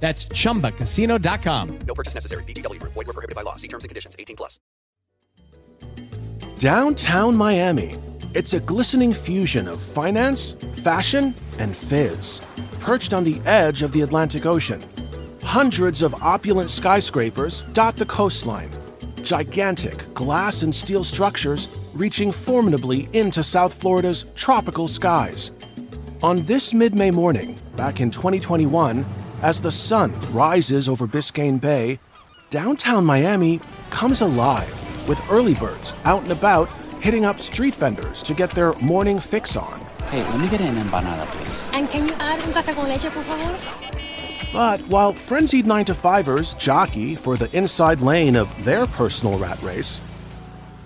That's chumbacasino.com. No purchase necessary. VGW Group. Void were prohibited by law. See terms and conditions. 18 plus. Downtown Miami. It's a glistening fusion of finance, fashion, and fizz, perched on the edge of the Atlantic Ocean. Hundreds of opulent skyscrapers dot the coastline, gigantic glass and steel structures reaching formidably into South Florida's tropical skies. On this mid May morning, back in 2021, as the sun rises over Biscayne Bay, downtown Miami comes alive with early birds out and about hitting up street vendors to get their morning fix on. Hey, let me get an empanada, please. And can you add un café con leche, por favor? But while frenzied 9 to 5ers jockey for the inside lane of their personal rat race,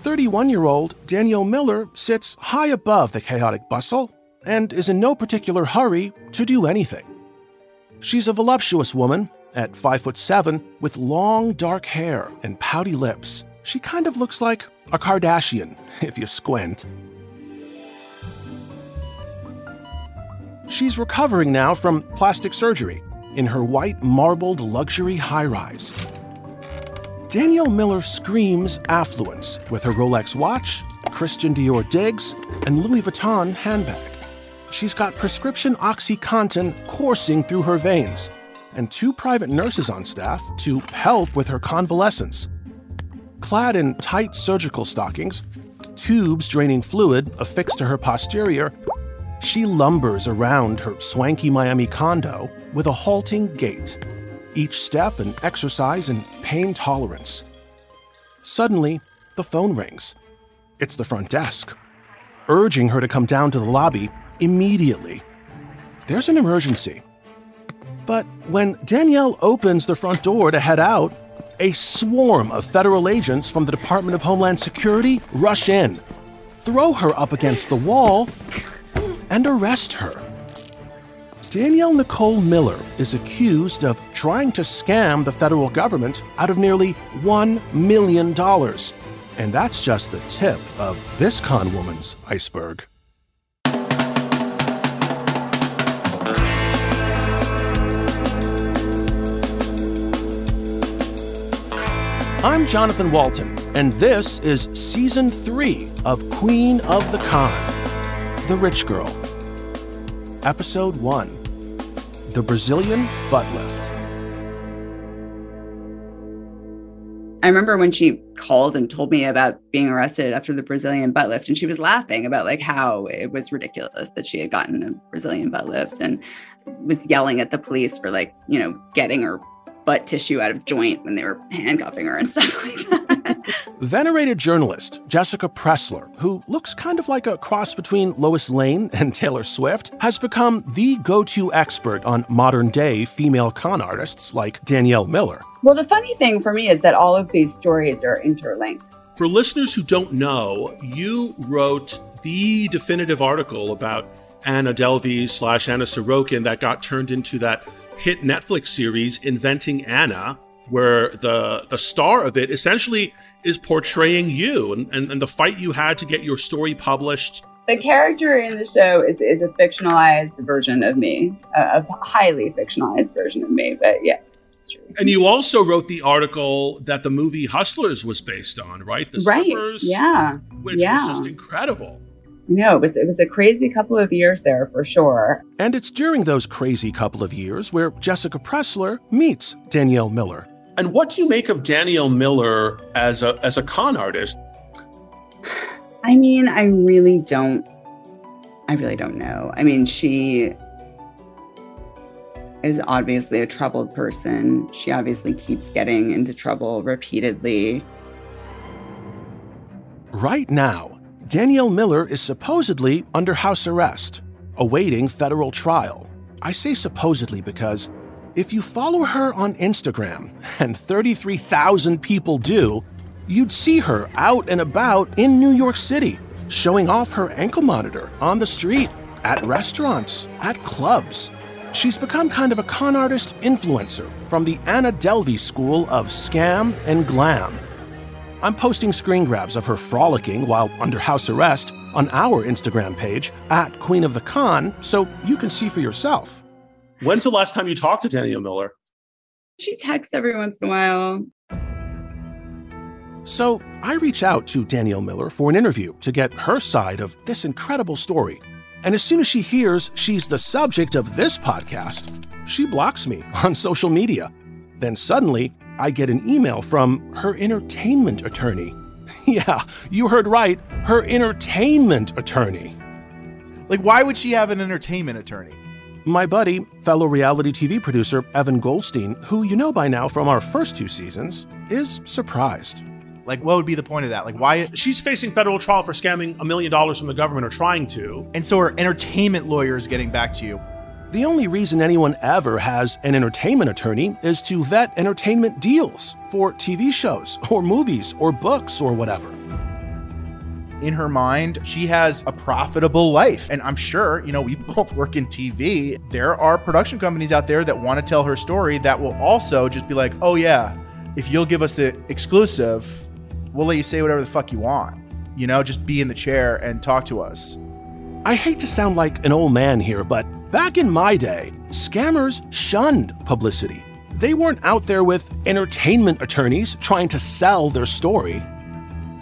31 year old Danielle Miller sits high above the chaotic bustle and is in no particular hurry to do anything. She's a voluptuous woman at 5 foot 7 with long dark hair and pouty lips. She kind of looks like a Kardashian if you squint. She's recovering now from plastic surgery in her white marbled luxury high rise. Danielle Miller screams affluence with her Rolex watch, Christian Dior digs, and Louis Vuitton handbag. She's got prescription OxyContin coursing through her veins, and two private nurses on staff to help with her convalescence. Clad in tight surgical stockings, tubes draining fluid affixed to her posterior, she lumbers around her swanky Miami condo with a halting gait, each step an exercise in pain tolerance. Suddenly, the phone rings. It's the front desk, urging her to come down to the lobby immediately. There's an emergency. But when Danielle opens the front door to head out, a swarm of federal agents from the Department of Homeland Security rush in, throw her up against the wall, and arrest her. Danielle Nicole Miller is accused of trying to scam the federal government out of nearly $1 million. And that's just the tip of this con woman's iceberg. I'm Jonathan Walton, and this is season three of Queen of the Con The Rich Girl. Episode one The Brazilian Butt Lift. I remember when she called and told me about being arrested after the Brazilian butt lift, and she was laughing about like how it was ridiculous that she had gotten a Brazilian butt lift and was yelling at the police for like, you know, getting her butt tissue out of joint when they were handcuffing her and stuff like that. Venerated journalist Jessica Pressler, who looks kind of like a cross between Lois Lane and Taylor Swift, has become the go to expert on modern day female con artists like Danielle Miller. Well, the funny thing for me is that all of these stories are interlinked. For listeners who don't know, you wrote the definitive article about Anna Delvey slash Anna Sorokin that got turned into that hit Netflix series, Inventing Anna, where the the star of it essentially is portraying you and, and, and the fight you had to get your story published. The character in the show is, is a fictionalized version of me, a, a highly fictionalized version of me. But yeah, it's True. and you also wrote the article that the movie Hustlers was based on, right? The right. yeah. Which yeah. was just incredible. No, it was, it was a crazy couple of years there for sure. And it's during those crazy couple of years where Jessica Pressler meets Danielle Miller. And what do you make of Danielle Miller as a as a con artist? I mean, I really don't I really don't know. I mean, she is obviously a troubled person. She obviously keeps getting into trouble repeatedly. Right now, Danielle Miller is supposedly under house arrest, awaiting federal trial. I say supposedly because if you follow her on Instagram, and 33,000 people do, you'd see her out and about in New York City, showing off her ankle monitor on the street, at restaurants, at clubs, She's become kind of a con artist influencer from the Anna Delvey school of scam and glam. I'm posting screen grabs of her frolicking while under house arrest on our Instagram page at Queen of the Con so you can see for yourself. When's the last time you talked to Danielle Miller? She texts every once in a while. So I reach out to Danielle Miller for an interview to get her side of this incredible story and as soon as she hears she's the subject of this podcast, she blocks me on social media. Then suddenly, I get an email from her entertainment attorney. yeah, you heard right, her entertainment attorney. Like, why would she have an entertainment attorney? My buddy, fellow reality TV producer Evan Goldstein, who you know by now from our first two seasons, is surprised. Like, what would be the point of that? Like, why? She's facing federal trial for scamming a million dollars from the government or trying to. And so her entertainment lawyer is getting back to you. The only reason anyone ever has an entertainment attorney is to vet entertainment deals for TV shows or movies or books or whatever. In her mind, she has a profitable life. And I'm sure, you know, we both work in TV. There are production companies out there that want to tell her story that will also just be like, oh, yeah, if you'll give us the exclusive, we'll let you say whatever the fuck you want. You know, just be in the chair and talk to us. I hate to sound like an old man here, but back in my day, scammers shunned publicity. They weren't out there with entertainment attorneys trying to sell their story.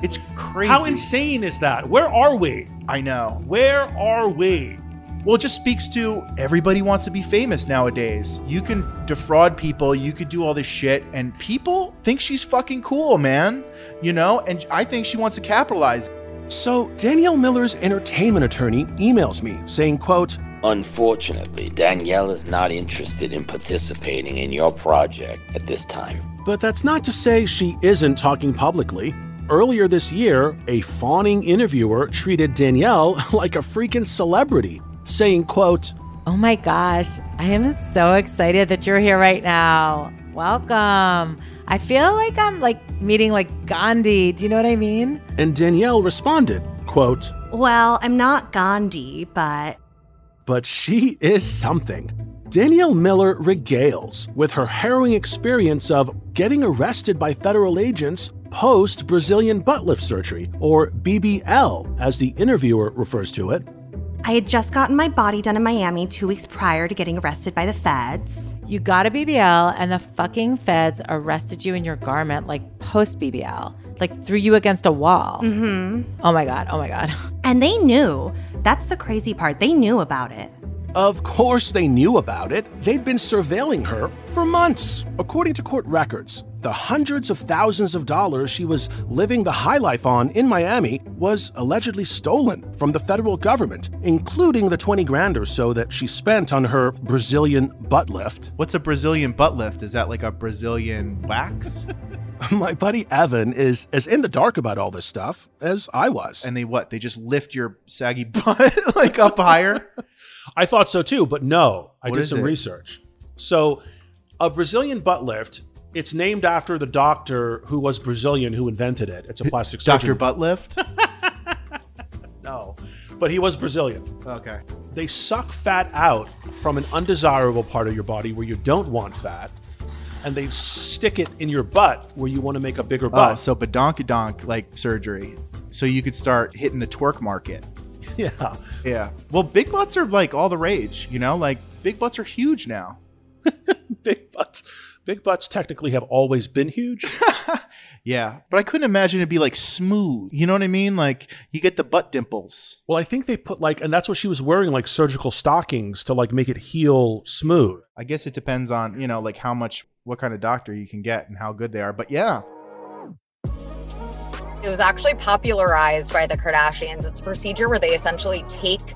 It's crazy. How insane is that? Where are we? I know. Where are we? Well, it just speaks to everybody wants to be famous nowadays. You can defraud people, you could do all this shit, and people think she's fucking cool, man. You know, and I think she wants to capitalize. So Danielle Miller's entertainment attorney emails me saying, quote, Unfortunately, Danielle is not interested in participating in your project at this time. But that's not to say she isn't talking publicly. Earlier this year, a fawning interviewer treated Danielle like a freaking celebrity saying, quote, Oh my gosh, I am so excited that you're here right now. Welcome. I feel like I'm like meeting like Gandhi. Do you know what I mean? And Danielle responded, quote, Well, I'm not Gandhi, but. But she is something. Danielle Miller regales with her harrowing experience of getting arrested by federal agents post Brazilian butt lift surgery, or BBL, as the interviewer refers to it. I had just gotten my body done in Miami two weeks prior to getting arrested by the feds. You got a BBL, and the fucking feds arrested you in your garment like post BBL. like threw you against a wall. Mm-hmm. Oh my God. Oh my God. And they knew. That's the crazy part. They knew about it. Of course, they knew about it. They'd been surveilling her for months. According to court records, the hundreds of thousands of dollars she was living the high life on in Miami was allegedly stolen from the federal government, including the 20 grand or so that she spent on her Brazilian butt lift. What's a Brazilian butt lift? Is that like a Brazilian wax? My buddy Evan is as in the dark about all this stuff as I was. And they what? They just lift your saggy butt like up higher? I thought so too, but no. I What did some it? research. So, a Brazilian butt lift, it's named after the doctor who was Brazilian who invented it. It's a plastic surgeon. Dr. Butt Lift? No, but he was Brazilian. Okay. They suck fat out from an undesirable part of your body where you don't want fat, and they stick it in your butt where you want to make a bigger butt. Oh, butt. so badonkadonk like surgery. So you could start hitting the twerk market. yeah. Yeah. Well, big butts are like all the rage, you know? Like big butts are huge now. Big butts. Big butts technically have always been huge. Yeah. But I couldn't imagine it'd be like smooth. You know what I mean? Like you get the butt dimples. Well, I think they put like, and that's what she was wearing, like surgical stockings to like make it heal smooth. I guess it depends on, you know, like how much what kind of doctor you can get and how good they are. But yeah. It was actually popularized by the Kardashians. It's a procedure where they essentially take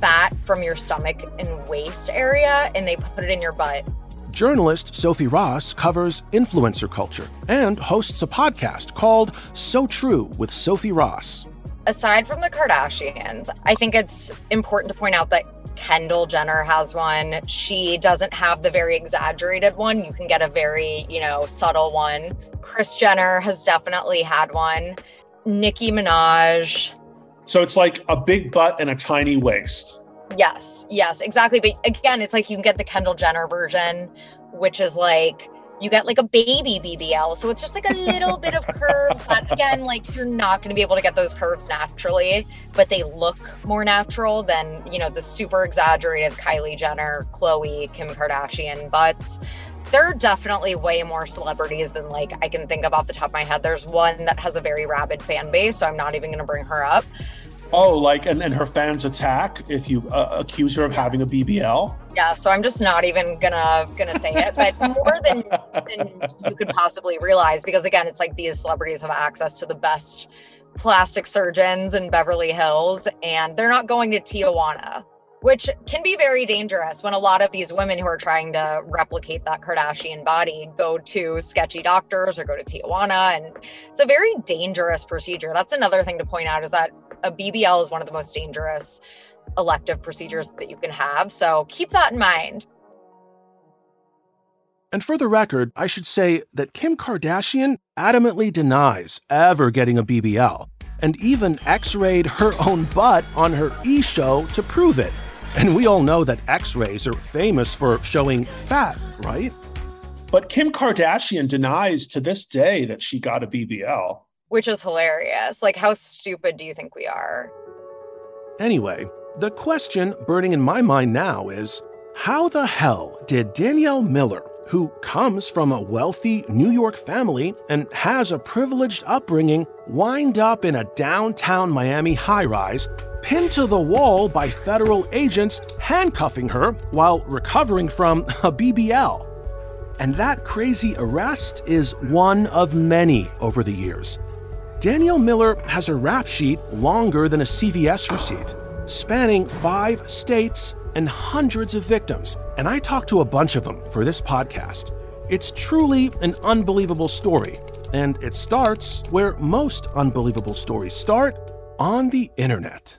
fat from your stomach and waist area and they put it in your butt. Journalist Sophie Ross covers influencer culture and hosts a podcast called So True with Sophie Ross. Aside from the Kardashians, I think it's important to point out that Kendall Jenner has one. She doesn't have the very exaggerated one. You can get a very, you know, subtle one. Kris Jenner has definitely had one. Nicki Minaj. So it's like a big butt and a tiny waist. Yes, yes, exactly. But again, it's like you can get the Kendall Jenner version, which is like you get like a baby BBL. So it's just like a little bit of curves that again, like you're not going to be able to get those curves naturally, but they look more natural than, you know, the super exaggerated Kylie Jenner, Khloé, Kim Kardashian butts. There are definitely way more celebrities than like I can think of off the top of my head. There's one that has a very rabid fan base, so I'm not even going to bring her up. Oh, like, and, and her fans attack if you uh, accuse her of having a BBL. Yeah, so I'm just not even gonna gonna say it, but more than than you could possibly realize, because again, it's like these celebrities have access to the best plastic surgeons in Beverly Hills, and they're not going to Tijuana, which can be very dangerous when a lot of these women who are trying to replicate that Kardashian body go to sketchy doctors or go to Tijuana, and it's a very dangerous procedure. That's another thing to point out is that a BBL is one of the most dangerous elective procedures that you can have. So keep that in mind. And for the record, I should say that Kim Kardashian adamantly denies ever getting a BBL and even x rayed her own butt on her e show to prove it. And we all know that x rays are famous for showing fat, right? But Kim Kardashian denies to this day that she got a BBL. Which is hilarious. Like, how stupid do you think we are? Anyway, the question burning in my mind now is how the hell did Danielle Miller, who comes from a wealthy New York family and has a privileged upbringing, wind up in a downtown Miami high rise, pinned to the wall by federal agents handcuffing her while recovering from a BBL? And that crazy arrest is one of many over the years. Danielle Miller has a rap sheet longer than a CVS receipt, spanning five states and hundreds of victims. And I talked to a bunch of them for this podcast. It's truly an unbelievable story. And it starts where most unbelievable stories start on the internet.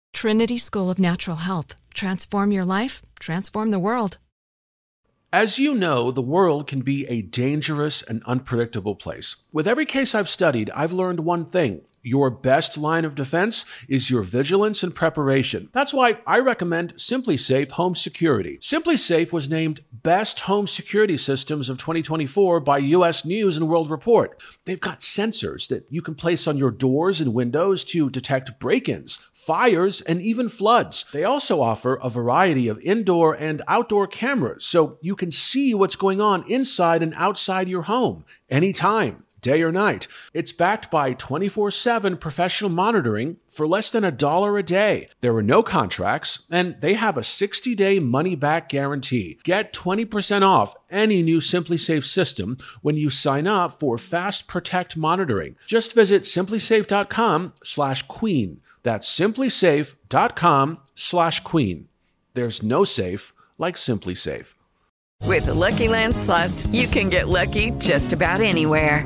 Trinity School of Natural Health. Transform your life, transform the world. As you know, the world can be a dangerous and unpredictable place. With every case I've studied, I've learned one thing. Your best line of defense is your vigilance and preparation. That's why I recommend SimpliSafe Home Security. SimpliSafe was named Best Home Security Systems of 2024 by US News and World Report. They've got sensors that you can place on your doors and windows to detect break ins, fires, and even floods. They also offer a variety of indoor and outdoor cameras so you can see what's going on inside and outside your home anytime day or night. It's backed by 24 7 professional monitoring for less than a dollar a day. There are no contracts, and they have a 60 day money back guarantee. Get 20% off any new SimpliSafe system when you sign up for Fast Protect monitoring. Just visit simplisafe.com slash queen. That's simplisafe.com slash queen. There's no safe like SimpliSafe. With the Lucky Land slots, you can get lucky just about anywhere.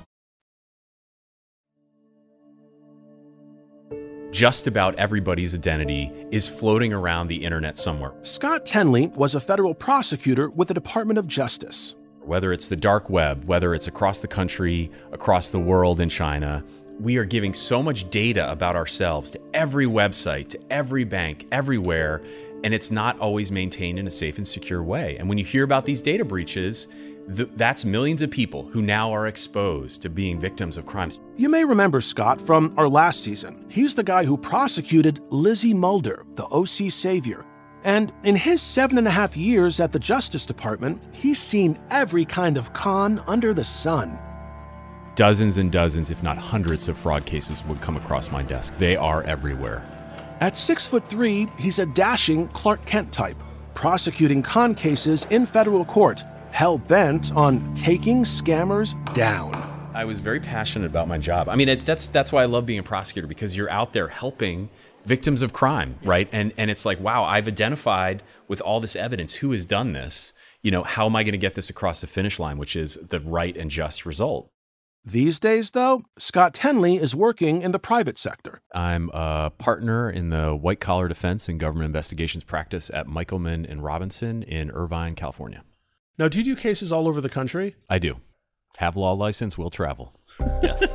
Just about everybody's identity is floating around the internet somewhere. Scott Tenley was a federal prosecutor with the Department of Justice. Whether it's the dark web, whether it's across the country, across the world in China, we are giving so much data about ourselves to every website, to every bank, everywhere, and it's not always maintained in a safe and secure way. And when you hear about these data breaches, th- that's millions of people who now are exposed to being victims of crimes. You may remember Scott from our last season. He's the guy who prosecuted Lizzie Mulder, the OC savior. And in his seven and a half years at the Justice Department, he's seen every kind of con under the sun. Dozens and dozens, if not hundreds, of fraud cases would come across my desk. They are everywhere. At six foot three, he's a dashing Clark Kent type, prosecuting con cases in federal court hell bent on taking scammers down. I was very passionate about my job. I mean, it, that's that's why I love being a prosecutor because you're out there helping victims of crime, right? And and it's like, wow, I've identified with all this evidence who has done this. You know, how am I going to get this across the finish line, which is the right and just result? These days, though, Scott Tenley is working in the private sector. I'm a partner in the white collar defense and government investigations practice at Michelman and Robinson in Irvine, California. Now, do you do cases all over the country? I do. Have law license, will travel. Yes.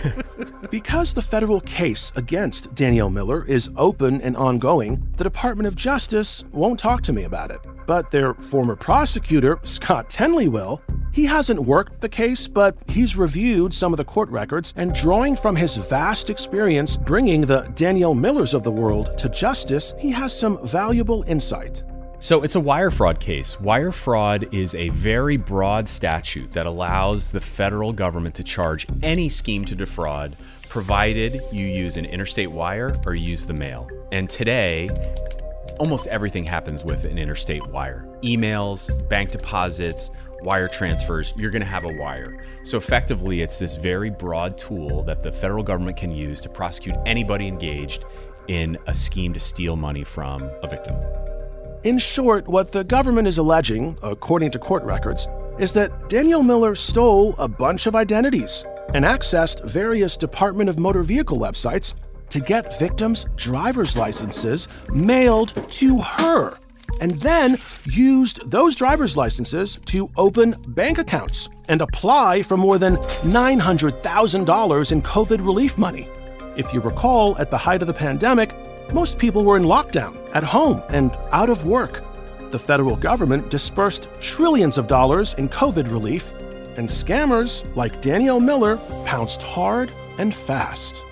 because the federal case against Danielle Miller is open and ongoing, the Department of Justice won't talk to me about it. But their former prosecutor, Scott Tenley, will. He hasn't worked the case, but he's reviewed some of the court records and drawing from his vast experience bringing the Danielle Millers of the world to justice, he has some valuable insight. So it's a wire fraud case. Wire fraud is a very broad statute that allows the federal government to charge any scheme to defraud, provided you use an interstate wire or use the mail. And today, almost everything happens with an interstate wire emails, bank deposits, wire transfers, you're going to have a wire. So effectively, it's this very broad tool that the federal government can use to prosecute anybody engaged in a scheme to steal money from a victim. In short, what the government is alleging, according to court records, is that Danielle Miller stole a bunch of identities and accessed various Department of Motor Vehicle websites to get victims' driver's licenses mailed to her, and then used those driver's licenses to open bank accounts and apply for more than $900,000 in COVID relief money. If you recall, at the height of the pandemic, most people were in lockdown, at home, and out of work. The federal government dispersed trillions of dollars in COVID relief, and scammers like Danielle Miller pounced hard and fast.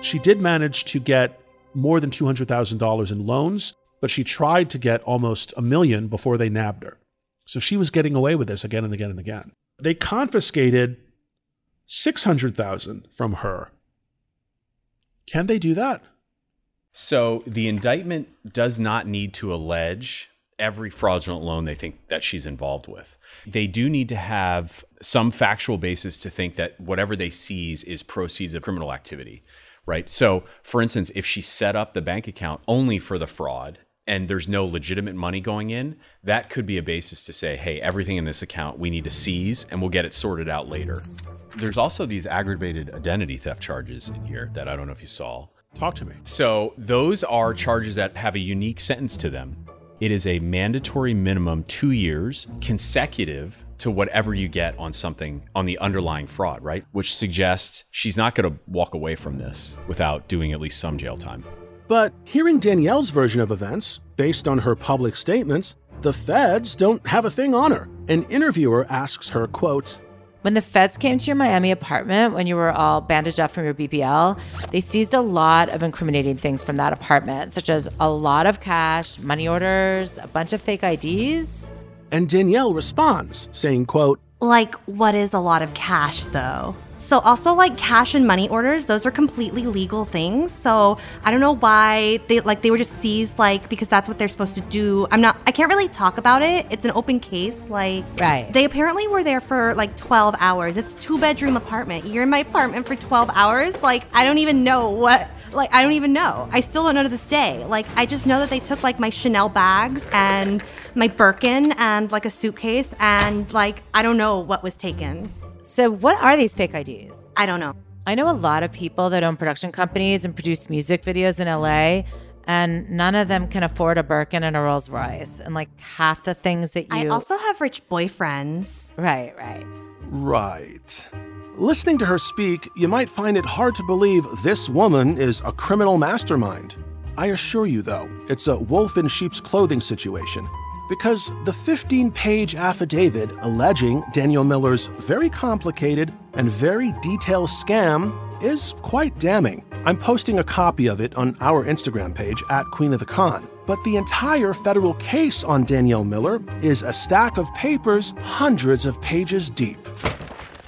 She did manage to get more than $200,000 in loans, but she tried to get almost a million before they nabbed her. So she was getting away with this again and again and again. They confiscated 600,000 from her. Can they do that? So the indictment does not need to allege every fraudulent loan they think that she's involved with. They do need to have some factual basis to think that whatever they seize is proceeds of criminal activity, right? So, for instance, if she set up the bank account only for the fraud and there's no legitimate money going in, that could be a basis to say, hey, everything in this account we need to seize and we'll get it sorted out later. There's also these aggravated identity theft charges in here that I don't know if you saw. Talk to me. So, those are charges that have a unique sentence to them. It is a mandatory minimum two years consecutive to whatever you get on something on the underlying fraud, right? Which suggests she's not going to walk away from this without doing at least some jail time. But hearing Danielle's version of events, based on her public statements, the feds don't have a thing on her. An interviewer asks her, quote, When the feds came to your Miami apartment when you were all bandaged up from your BBL, they seized a lot of incriminating things from that apartment, such as a lot of cash, money orders, a bunch of fake IDs. And Danielle responds, saying, quote, Like, what is a lot of cash, though? So, also, like cash and money orders, those are completely legal things. So, I don't know why they like they were just seized, like, because that's what they're supposed to do. I'm not, I can't really talk about it. It's an open case. Like, Right. they apparently were there for like 12 hours. It's a two bedroom apartment. You're in my apartment for 12 hours. Like, I don't even know what, like, I don't even know. I still don't know to this day. Like, I just know that they took like my Chanel bags and my Birkin and like a suitcase and like, I don't know what was taken. So, what are these fake IDs? I don't know. I know a lot of people that own production companies and produce music videos in LA, and none of them can afford a Birkin and a Rolls Royce. And like half the things that you. I also have rich boyfriends. Right, right. Right. Listening to her speak, you might find it hard to believe this woman is a criminal mastermind. I assure you, though, it's a wolf in sheep's clothing situation. Because the 15 page affidavit alleging Danielle Miller's very complicated and very detailed scam is quite damning. I'm posting a copy of it on our Instagram page at Queen of the Con. But the entire federal case on Danielle Miller is a stack of papers hundreds of pages deep.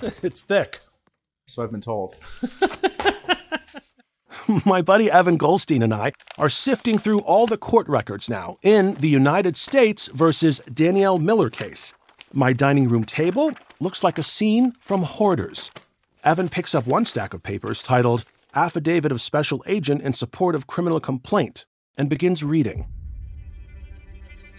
it's thick. So I've been told. My buddy Evan Goldstein and I are sifting through all the court records now in the United States versus Danielle Miller case. My dining room table looks like a scene from Hoarders. Evan picks up one stack of papers titled Affidavit of Special Agent in Support of Criminal Complaint and begins reading.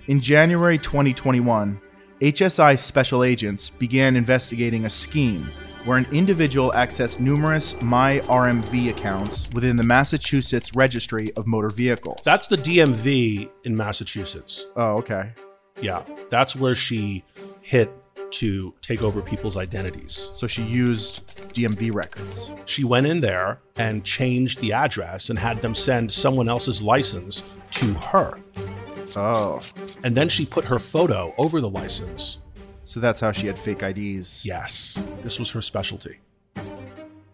In January 2021, HSI special agents began investigating a scheme where an individual accessed numerous MyRMV accounts within the Massachusetts Registry of Motor Vehicles. That's the DMV in Massachusetts. Oh, okay. Yeah, that's where she hit to take over people's identities. So she used DMV records. She went in there and changed the address and had them send someone else's license to her. Oh. And then she put her photo over the license. So that's how she had fake IDs. Yes, this was her specialty.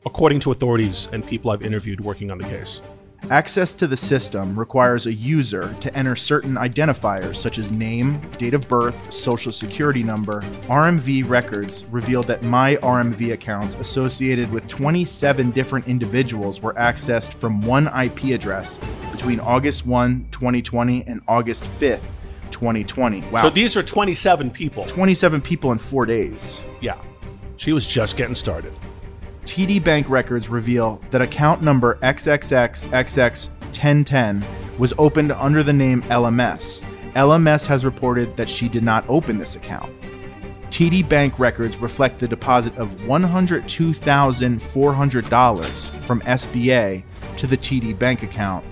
According to authorities and people I've interviewed working on the case. Access to the system requires a user to enter certain identifiers such as name, date of birth, social security number. RMV records revealed that my RMV accounts associated with 27 different individuals were accessed from one IP address between August 1, 2020 and August 5th, 2020. Wow. So these are 27 people. 27 people in four days. Yeah. She was just getting started. TD Bank records reveal that account number XXXXX1010 was opened under the name LMS. LMS has reported that she did not open this account. TD Bank records reflect the deposit of $102,400 from SBA to the TD Bank account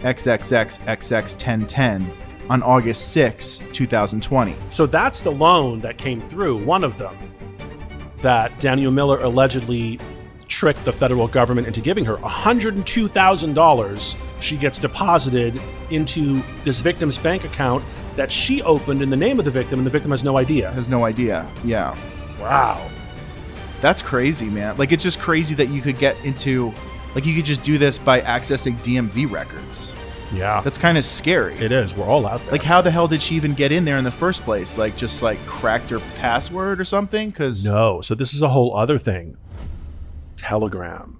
XXXXX1010 on August 6, 2020. So that's the loan that came through, one of them, that Danielle Miller allegedly tricked the federal government into giving her. $102,000 she gets deposited into this victim's bank account that she opened in the name of the victim, and the victim has no idea. Has no idea. Yeah. Wow. That's crazy, man. Like, it's just crazy that you could get into, like, you could just do this by accessing DMV records. Yeah. That's kind of scary. It is. We're all out there. Like, how the hell did she even get in there in the first place? Like, just like cracked her password or something? Because No. So this is a whole other thing. Telegram.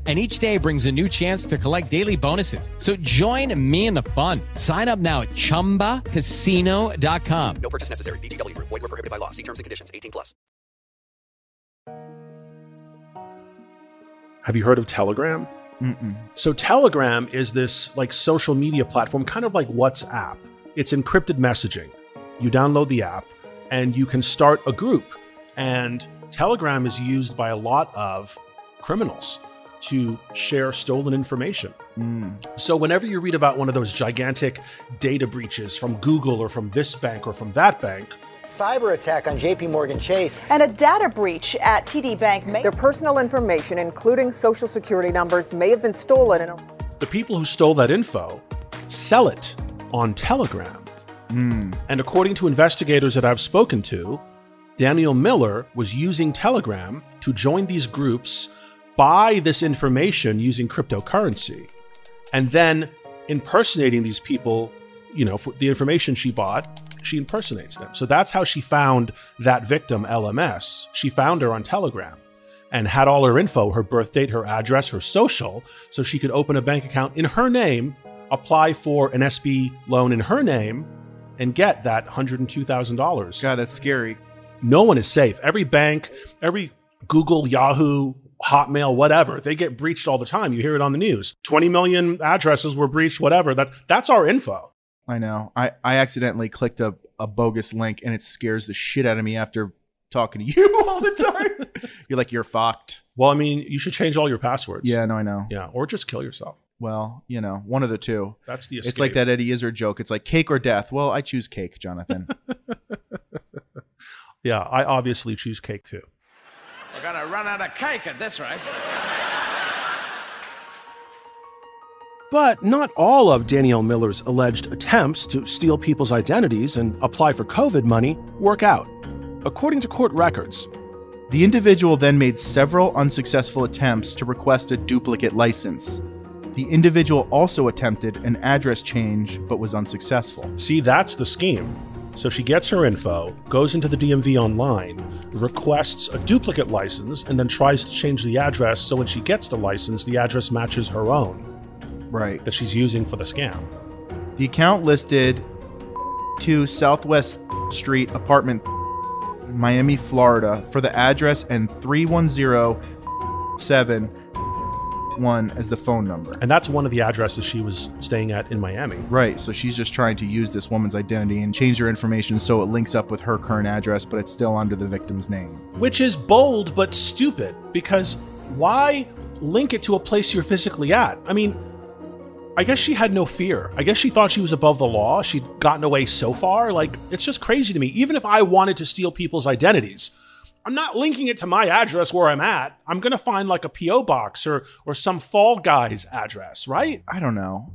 And each day brings a new chance to collect daily bonuses. So join me in the fun. Sign up now at chumbacasino.com. No purchase necessary. VGW Group. Void were prohibited by law. See terms and conditions. 18 plus. Have you heard of Telegram? Mm-mm. So Telegram is this like social media platform, kind of like WhatsApp. It's encrypted messaging. You download the app and you can start a group. And Telegram is used by a lot of criminals to share stolen information. Hmm. So whenever you read about one of those gigantic data breaches from Google or from this bank or from that bank, cyber attack on JP Morgan Chase. And a data breach at TD Bank. May- Their personal information, including social security numbers, may have been stolen. In a- The people who stole that info sell it on Telegram. Hmm. And according to investigators that I've spoken to, Danielle Miller was using Telegram to join these groups, buy this information using cryptocurrency, and then impersonating these people, you know, for the information she bought, she impersonates them. So that's how she found that victim, LMS. She found her on Telegram and had all her info, her birth date, her address, her social, so she could open a bank account in her name, apply for an SB loan in her name, and get that $102,000. God, that's scary. No one is safe. Every bank, every Google, Yahoo, Hotmail, whatever, they get breached all the time. You hear it on the news. 20 million addresses were breached, whatever. That, that's our info. I know. I, I accidentally clicked a, a bogus link and it scares the shit out of me after talking to you all the time. you're like, you're fucked. Well, I mean, you should change all your passwords. Yeah, no, I know. Yeah, or just kill yourself. Well, you know, one of the two. That's the It's like that Eddie Izzard joke. It's like cake or death. Well, I choose cake, Jonathan. Yeah, I obviously choose cake too. We're gonna run out of cake at this rate. But not all of Danielle Miller's alleged attempts to steal people's identities and apply for COVID money work out. According to court records, the individual then made several unsuccessful attempts to request a duplicate license. The individual also attempted an address change but was unsuccessful. See, that's the scheme. So she gets her info, goes into the DMV online, requests a duplicate license, and then tries to change the address so when she gets the license, the address matches her own. Right. That she's using for the scam. The account listed to Southwest Street apartment Miami, Florida for the address and 3107 as the phone number. And that's one of the addresses she was staying at in Miami. Right. So she's just trying to use this woman's identity and change her information so it links up with her current address, but it's still under the victim's name. Which is bold but stupid because why link it to a place you're physically at? I mean, I guess she had no fear. I guess she thought she was above the law. She'd gotten away so far. Like, it's just crazy to me. Even if I wanted to steal people's identities, I'm not linking it to my address where I'm at. I'm going to find like a P.O. box or, or some Fall Guys address, right? I don't know.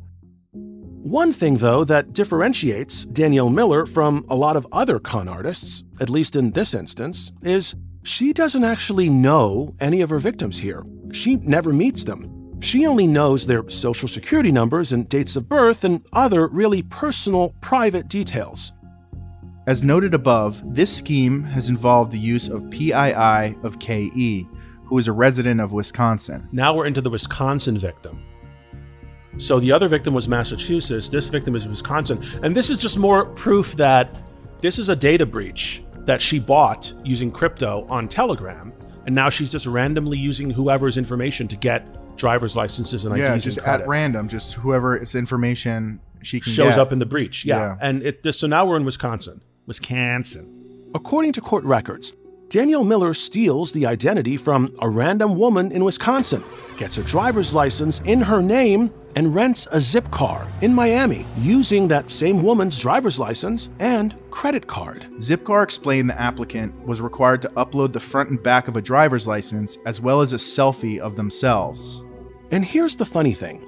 One thing, though, that differentiates Danielle Miller from a lot of other con artists, at least in this instance, is she doesn't actually know any of her victims here. She never meets them. She only knows their social security numbers and dates of birth and other really personal, private details. As noted above, this scheme has involved the use of PII of KE, who is a resident of Wisconsin. Now we're into the Wisconsin victim. So the other victim was Massachusetts, this victim is Wisconsin. And this is just more proof that this is a data breach that she bought using crypto on Telegram. And now she's just randomly using whoever's information to get driver's licenses and IDs. Yeah, just at random, just whoever's information she can shows get. up in the breach. Yeah. And it, this, so now we're in Wisconsin. Wisconsin. According to court records, Danielle Miller steals the identity from a random woman in Wisconsin, gets a driver's license in her name, and rents a Zipcar in Miami using that same woman's driver's license and credit card. Zipcar explained the applicant was required to upload the front and back of a driver's license as well as a selfie of themselves. And here's the funny thing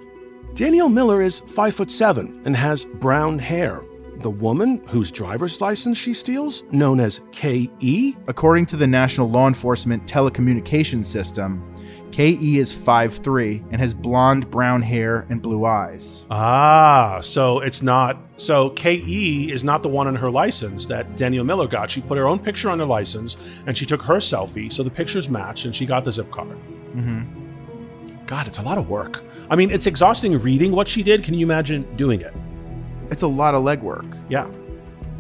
Danielle Miller is 5 foot 7 and has brown hair. The woman whose driver's license she steals, known as KE, According to the National Law Enforcement Telecommunications System, KE is 5'3 and has blonde brown hair and blue eyes. Ah, so it's not. So KE is not the one on her license that Danielle Miller got. She put her own picture on her license and she took her selfie, so the pictures matched, and she got the zip card. Mm-hmm. God, it's a lot of work. I mean, it's exhausting reading what she did. Can you imagine doing it? It's a lot of legwork. Yeah.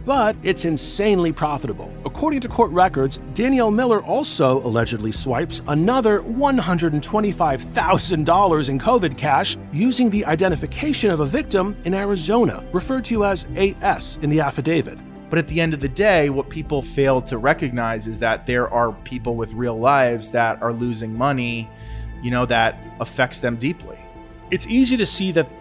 But it's insanely profitable. According to court records, Danielle Miller also allegedly swipes another $125,000 in COVID cash using the identification of a victim in Arizona, referred to as AS in the affidavit. But at the end of the day, what people fail to recognize is that there are people with real lives that are losing money, you know, that affects them deeply. It's easy to see that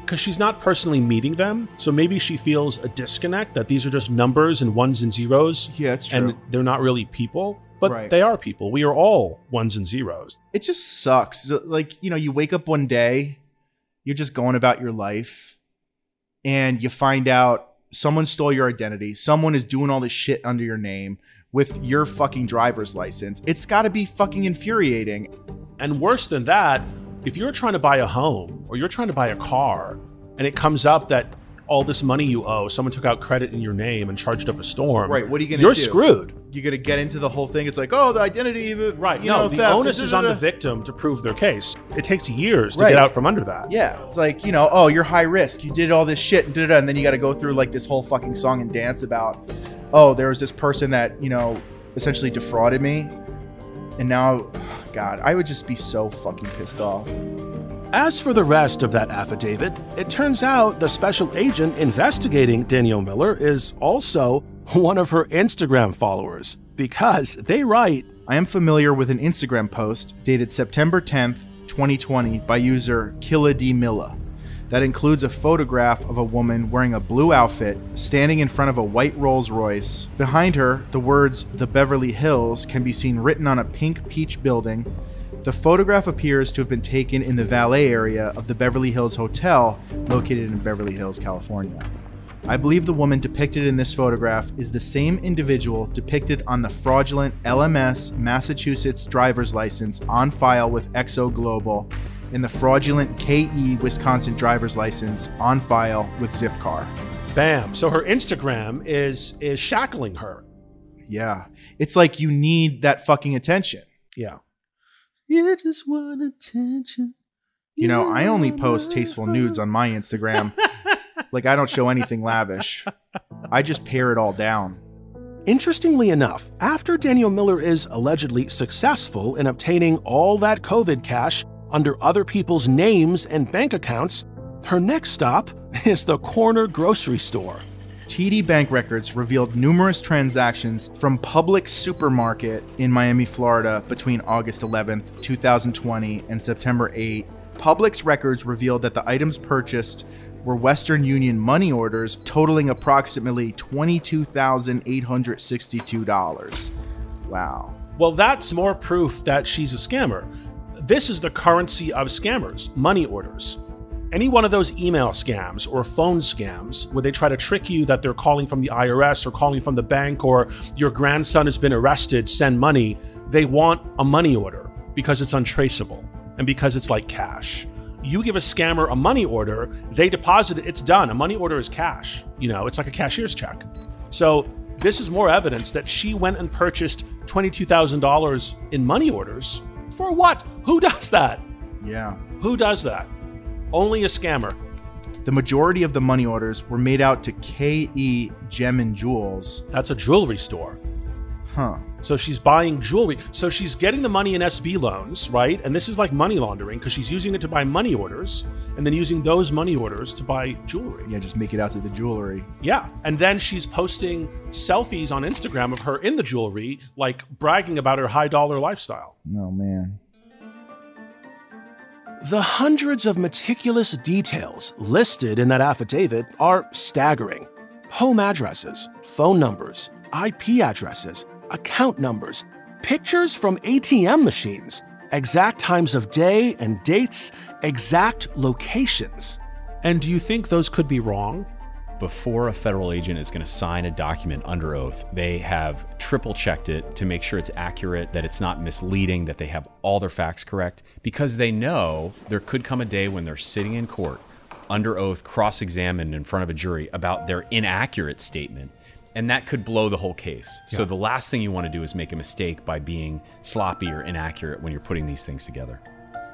because she's not personally meeting them. So maybe she feels a disconnect that these are just numbers and ones and zeros. Yeah, it's And they're not really people, but Right. they are people. We are all ones and zeros. It just sucks. Like, you know, you wake up one day, you're just going about your life, and you find out someone stole your identity. Someone is doing all this shit under your name with your fucking driver's license. It's got to be fucking infuriating. And worse than that, if you're trying to buy a home or you're trying to buy a car and it comes up that all this money you owe, someone took out credit in your name and charged up a storm. Right. What are you going to do? You're do? screwed. You're going to get into the whole thing. It's like, oh, the identity. Right. You no, know, the theft, onus is on the victim to prove their case. It takes years to Right. get out from under that. Yeah, it's like you know, oh, you're high risk. You did all this shit, and, and then you got to go through like this whole fucking song and dance about, oh, there was this person that you know essentially defrauded me, and now, God, I would just be so fucking pissed off. As for the rest of that affidavit, it turns out the special agent investigating Danielle Miller is also one of her Instagram followers because they write I am familiar with an Instagram post dated September 10th, 2020, by user Killa D Milla. That includes a photograph of a woman wearing a blue outfit standing in front of a white Rolls Royce. Behind her, the words The Beverly Hills can be seen written on a pink peach building. The photograph appears to have been taken in the valet area of the Beverly Hills Hotel located in Beverly Hills, California. I believe the woman depicted in this photograph is the same individual depicted on the fraudulent LMS Massachusetts driver's license on file with Exo Global and the fraudulent KE Wisconsin driver's license on file with Zipcar. Bam. So her Instagram is is shackling her. Yeah. It's like you need that fucking attention. Yeah. You just want attention. You know, I only post tasteful nudes on my Instagram. like I don't show anything lavish. I just pare it all down. Interestingly enough, after Danielle Miller is allegedly successful in obtaining all that COVID cash under other people's names and bank accounts, her next stop is the corner grocery store. TD Bank records revealed numerous transactions from Publix Supermarket in Miami, Florida between August 11th, 2020 and September 8. Publix records revealed that the items purchased were Western Union money orders totaling approximately $22,862. Wow. Well, that's more proof that she's a scammer. This is the currency of scammers money orders. Any one of those email scams or phone scams where they try to trick you that they're calling from the IRS or calling from the bank or your grandson has been arrested, send money, they want a money order because it's untraceable and because it's like cash. You give a scammer a money order, they deposit it, it's done. A money order is cash. You know, it's like a cashier's check. So this is more evidence that she went and purchased $22,000 in money orders. For what? Who does that? Yeah. Who does that? Only a scammer. The majority of the money orders were made out to KE Gem and Jewels. That's a jewelry store. Huh. So she's buying jewelry. So she's getting the money in SB loans, right? And this is like money laundering because she's using it to buy money orders and then using those money orders to buy jewelry. Yeah, just make it out to the jewelry. Yeah. And then she's posting selfies on Instagram of her in the jewelry, like bragging about her high dollar lifestyle. Oh, man. The hundreds of meticulous details listed in that affidavit are staggering. Home addresses, phone numbers, IP addresses, account numbers, pictures from ATM machines, exact times of day and dates, exact locations. And do you think those could be wrong? Before a federal agent is going to sign a document under oath, they have triple checked it to make sure it's accurate, that it's not misleading, that they have all their facts correct, because they know there could come a day when they're sitting in court under oath, cross examined in front of a jury about their inaccurate statement. And that could blow the whole case. So the last thing you want to do is make a mistake by being sloppy or inaccurate when you're putting these things together.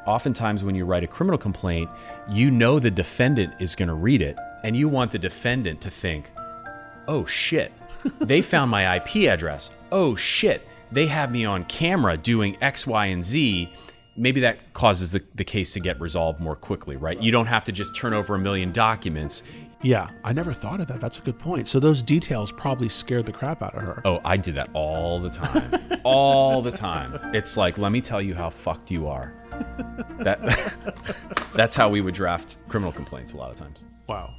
Oftentimes, when you write a criminal complaint, you know the defendant is going to read it, and you want the defendant to think, oh shit, they found my IP address. Oh shit, they have me on camera doing X, Y, and Z. Maybe that causes the, the case to get resolved more quickly, right? You don't have to just turn over a million documents. Yeah, I never thought of that. That's a good point. So those details probably scared the crap out of her. Oh, I did that all the time. all the time. It's like, let me tell you how fucked you are. that that's how we would draft criminal complaints a lot of times. Wow.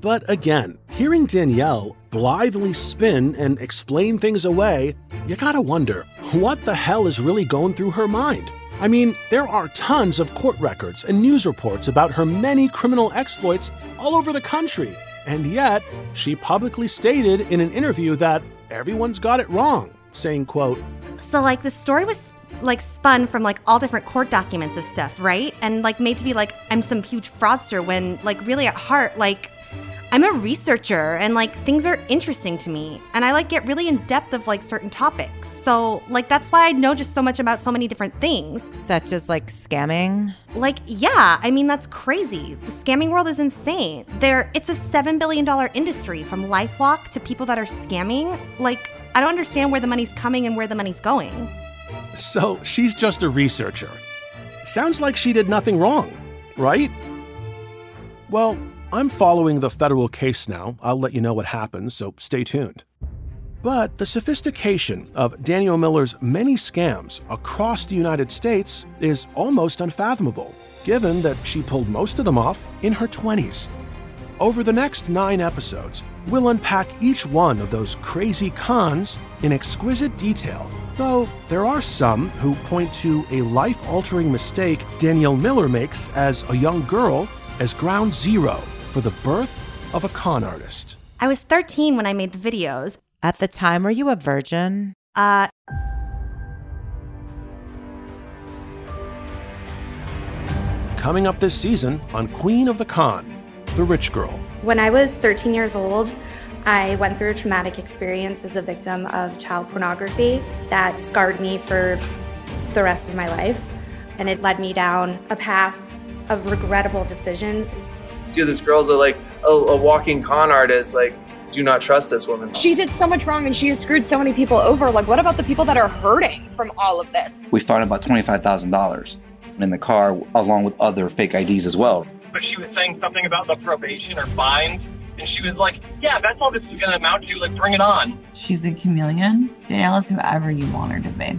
But again, hearing Danielle blithely spin and explain things away, you gotta wonder what the hell is really going through her mind? I mean, there are tons of court records and news reports about her many criminal exploits all over the country, and yet she publicly stated in an interview that everyone's got it wrong, saying, quote, So like the story was like spun from like all different court documents of stuff, right? And like made to be like I'm some huge fraudster when like really at heart like I'm a researcher and like things are interesting to me and I like get really in depth of like certain topics. So like that's why I know just so much about so many different things. Such as like scamming. Like yeah, I mean that's crazy. The scamming world is insane. There it's a 7 billion dollar industry from LifeLock to people that are scamming. Like I don't understand where the money's coming and where the money's going. So she's just a researcher. Sounds like she did nothing wrong, right? Well, I'm following the federal case now. I'll let you know what happens, so stay tuned. But the sophistication of Danielle Miller's many scams across the United States is almost unfathomable, given that she pulled most of them off in her 20s. Over the next nine episodes, we'll unpack each one of those crazy cons in exquisite detail, though there are some who point to a life altering mistake Danielle Miller makes as a young girl as ground zero for the birth of a con artist. I was 13 when I made the videos. At the time, were you a virgin? Uh, Coming up this season on Queen of the Con, The Rich Girl. When I was 13 years old, I went through a traumatic experience as a victim of child pornography that scarred me for the rest of my life. And it led me down a path of regrettable decisions. Dude, this girl's a, like a, a walking con artist. Like, do not trust this woman. She did so much wrong and she has screwed so many people over. Like, what about the people that are hurting from all of this? We found about $25,000 in the car, along with other fake IDs as well. But she was saying something about the probation or fines, and she was like, "Yeah, that's all this is going to amount to. Like, bring it on." She's a chameleon. Danielle is whoever you want her to be.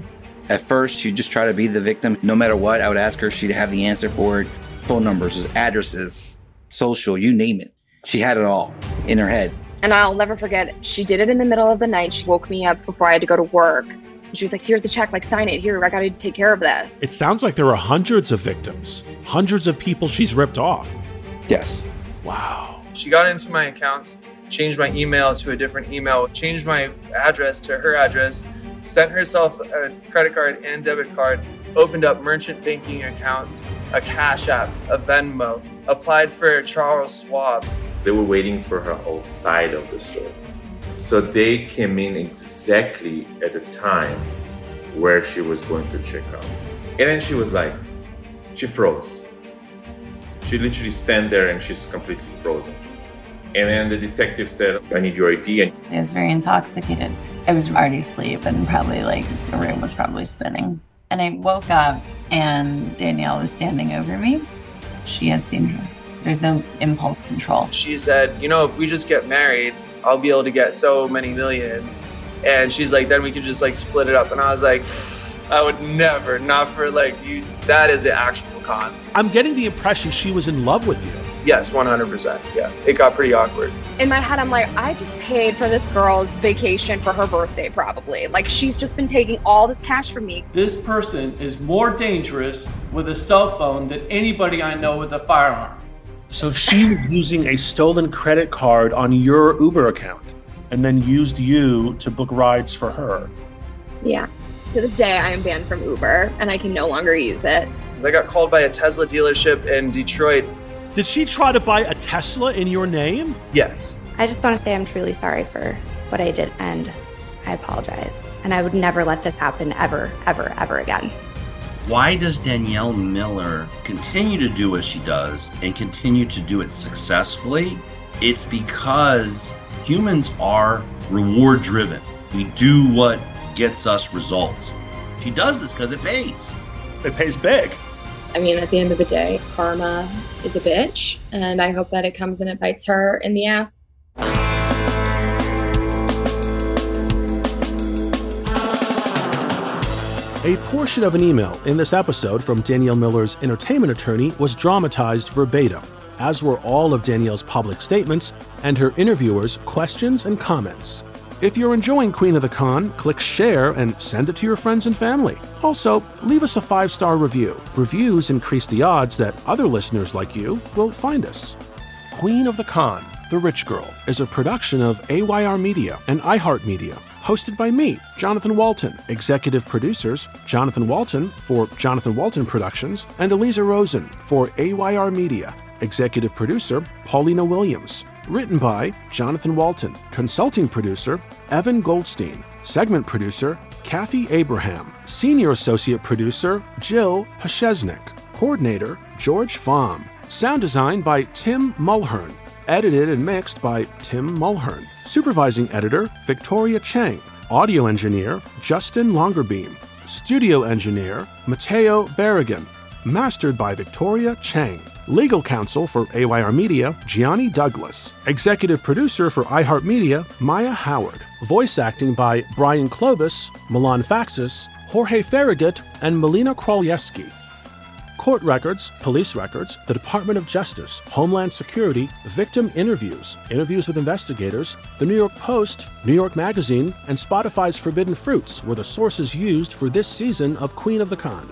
At first, she'd just try to be the victim. No matter what, I would ask her, she'd have the answer for it phone numbers, addresses, social, you name it. She had it all in her head. And I'll never forget, she did it in the middle of the night. She woke me up before I had to go to work. And she was like, Here's the check, like, sign it. Here, I got to take care of this. It sounds like there are hundreds of victims, hundreds of people she's ripped off. Yes. Wow. She got into my accounts, changed my email to a different email, changed my address to her address, sent herself a credit card and debit card, opened up merchant banking accounts, a Cash App, a Venmo, applied for Charles Schwab. They were waiting for her outside of the store. So they came in exactly at the time where she was going to check out. And then she was like, she froze. She literally stand there and she's completely frozen. And then the detective said, I need your ID. And I was very intoxicated. I was already asleep and probably like the room was probably spinning. And I woke up and Danielle was standing over me. She is dangerous. There's no impulse control. She said, You know, if we just get married, I'll be able to get so many millions. And she's like, Then we could just like split it up. And I was like, I would never, not for like you. That is an actual con. I'm getting the impression she was in love with you. Yes, 100%. Yeah, it got pretty awkward. In my head, I'm like, I just paid for this girl's vacation for her birthday, probably. Like, she's just been taking all this cash from me. This person is more dangerous with a cell phone than anybody I know with a firearm. So she was using a stolen credit card on your Uber account and then used you to book rides for her. Yeah. To this day, I am banned from Uber and I can no longer use it. I got called by a Tesla dealership in Detroit. Did she try to buy a Tesla in your name? Yes. I just want to say I'm truly sorry for what I did and I apologize. And I would never let this happen ever, ever, ever again. Why does Danielle Miller continue to do what she does and continue to do it successfully? It's because humans are reward driven. We do what gets us results. She does this because it pays. It pays big. I mean, at the end of the day, karma is a bitch, and I hope that it comes and it bites her in the ass. A portion of an email in this episode from Danielle Miller's entertainment attorney was dramatized verbatim, as were all of Danielle's public statements and her interviewers' questions and comments. If you're enjoying Queen of the Con, click share and send it to your friends and family. Also, leave us a five star review. Reviews increase the odds that other listeners like you will find us. Queen of the Con, The Rich Girl, is a production of AYR Media and iHeartMedia. Hosted by me, Jonathan Walton. Executive producers Jonathan Walton for Jonathan Walton Productions and Eliza Rosen for AYR Media. Executive producer Paulina Williams. Written by Jonathan Walton. Consulting producer Evan Goldstein. Segment producer Kathy Abraham. Senior associate producer Jill Pashesnik. Coordinator George Fahm. Sound design by Tim Mulhern. Edited and mixed by Tim Mulhern. Supervising editor Victoria Chang. Audio engineer Justin Longerbeam. Studio engineer Matteo Berrigan. Mastered by Victoria Chang. Legal counsel for AYR Media, Gianni Douglas. Executive producer for iHeartMedia, Maya Howard. Voice acting by Brian Clovis, Milan Faxis, Jorge Farragut, and Melina Krolewski. Court records, police records, the Department of Justice, Homeland Security, victim interviews, interviews with investigators, the New York Post, New York Magazine, and Spotify's Forbidden Fruits were the sources used for this season of Queen of the Con.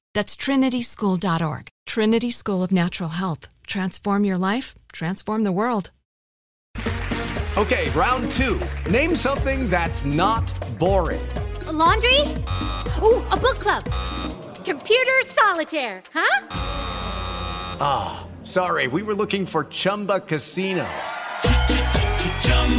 That's trinityschool.org. Trinity School of Natural Health. Transform your life, transform the world. Okay, round two. Name something that's not boring. A laundry? Ooh, a book club. Computer solitaire, huh? Ah, sorry, we were looking for Chumba Casino.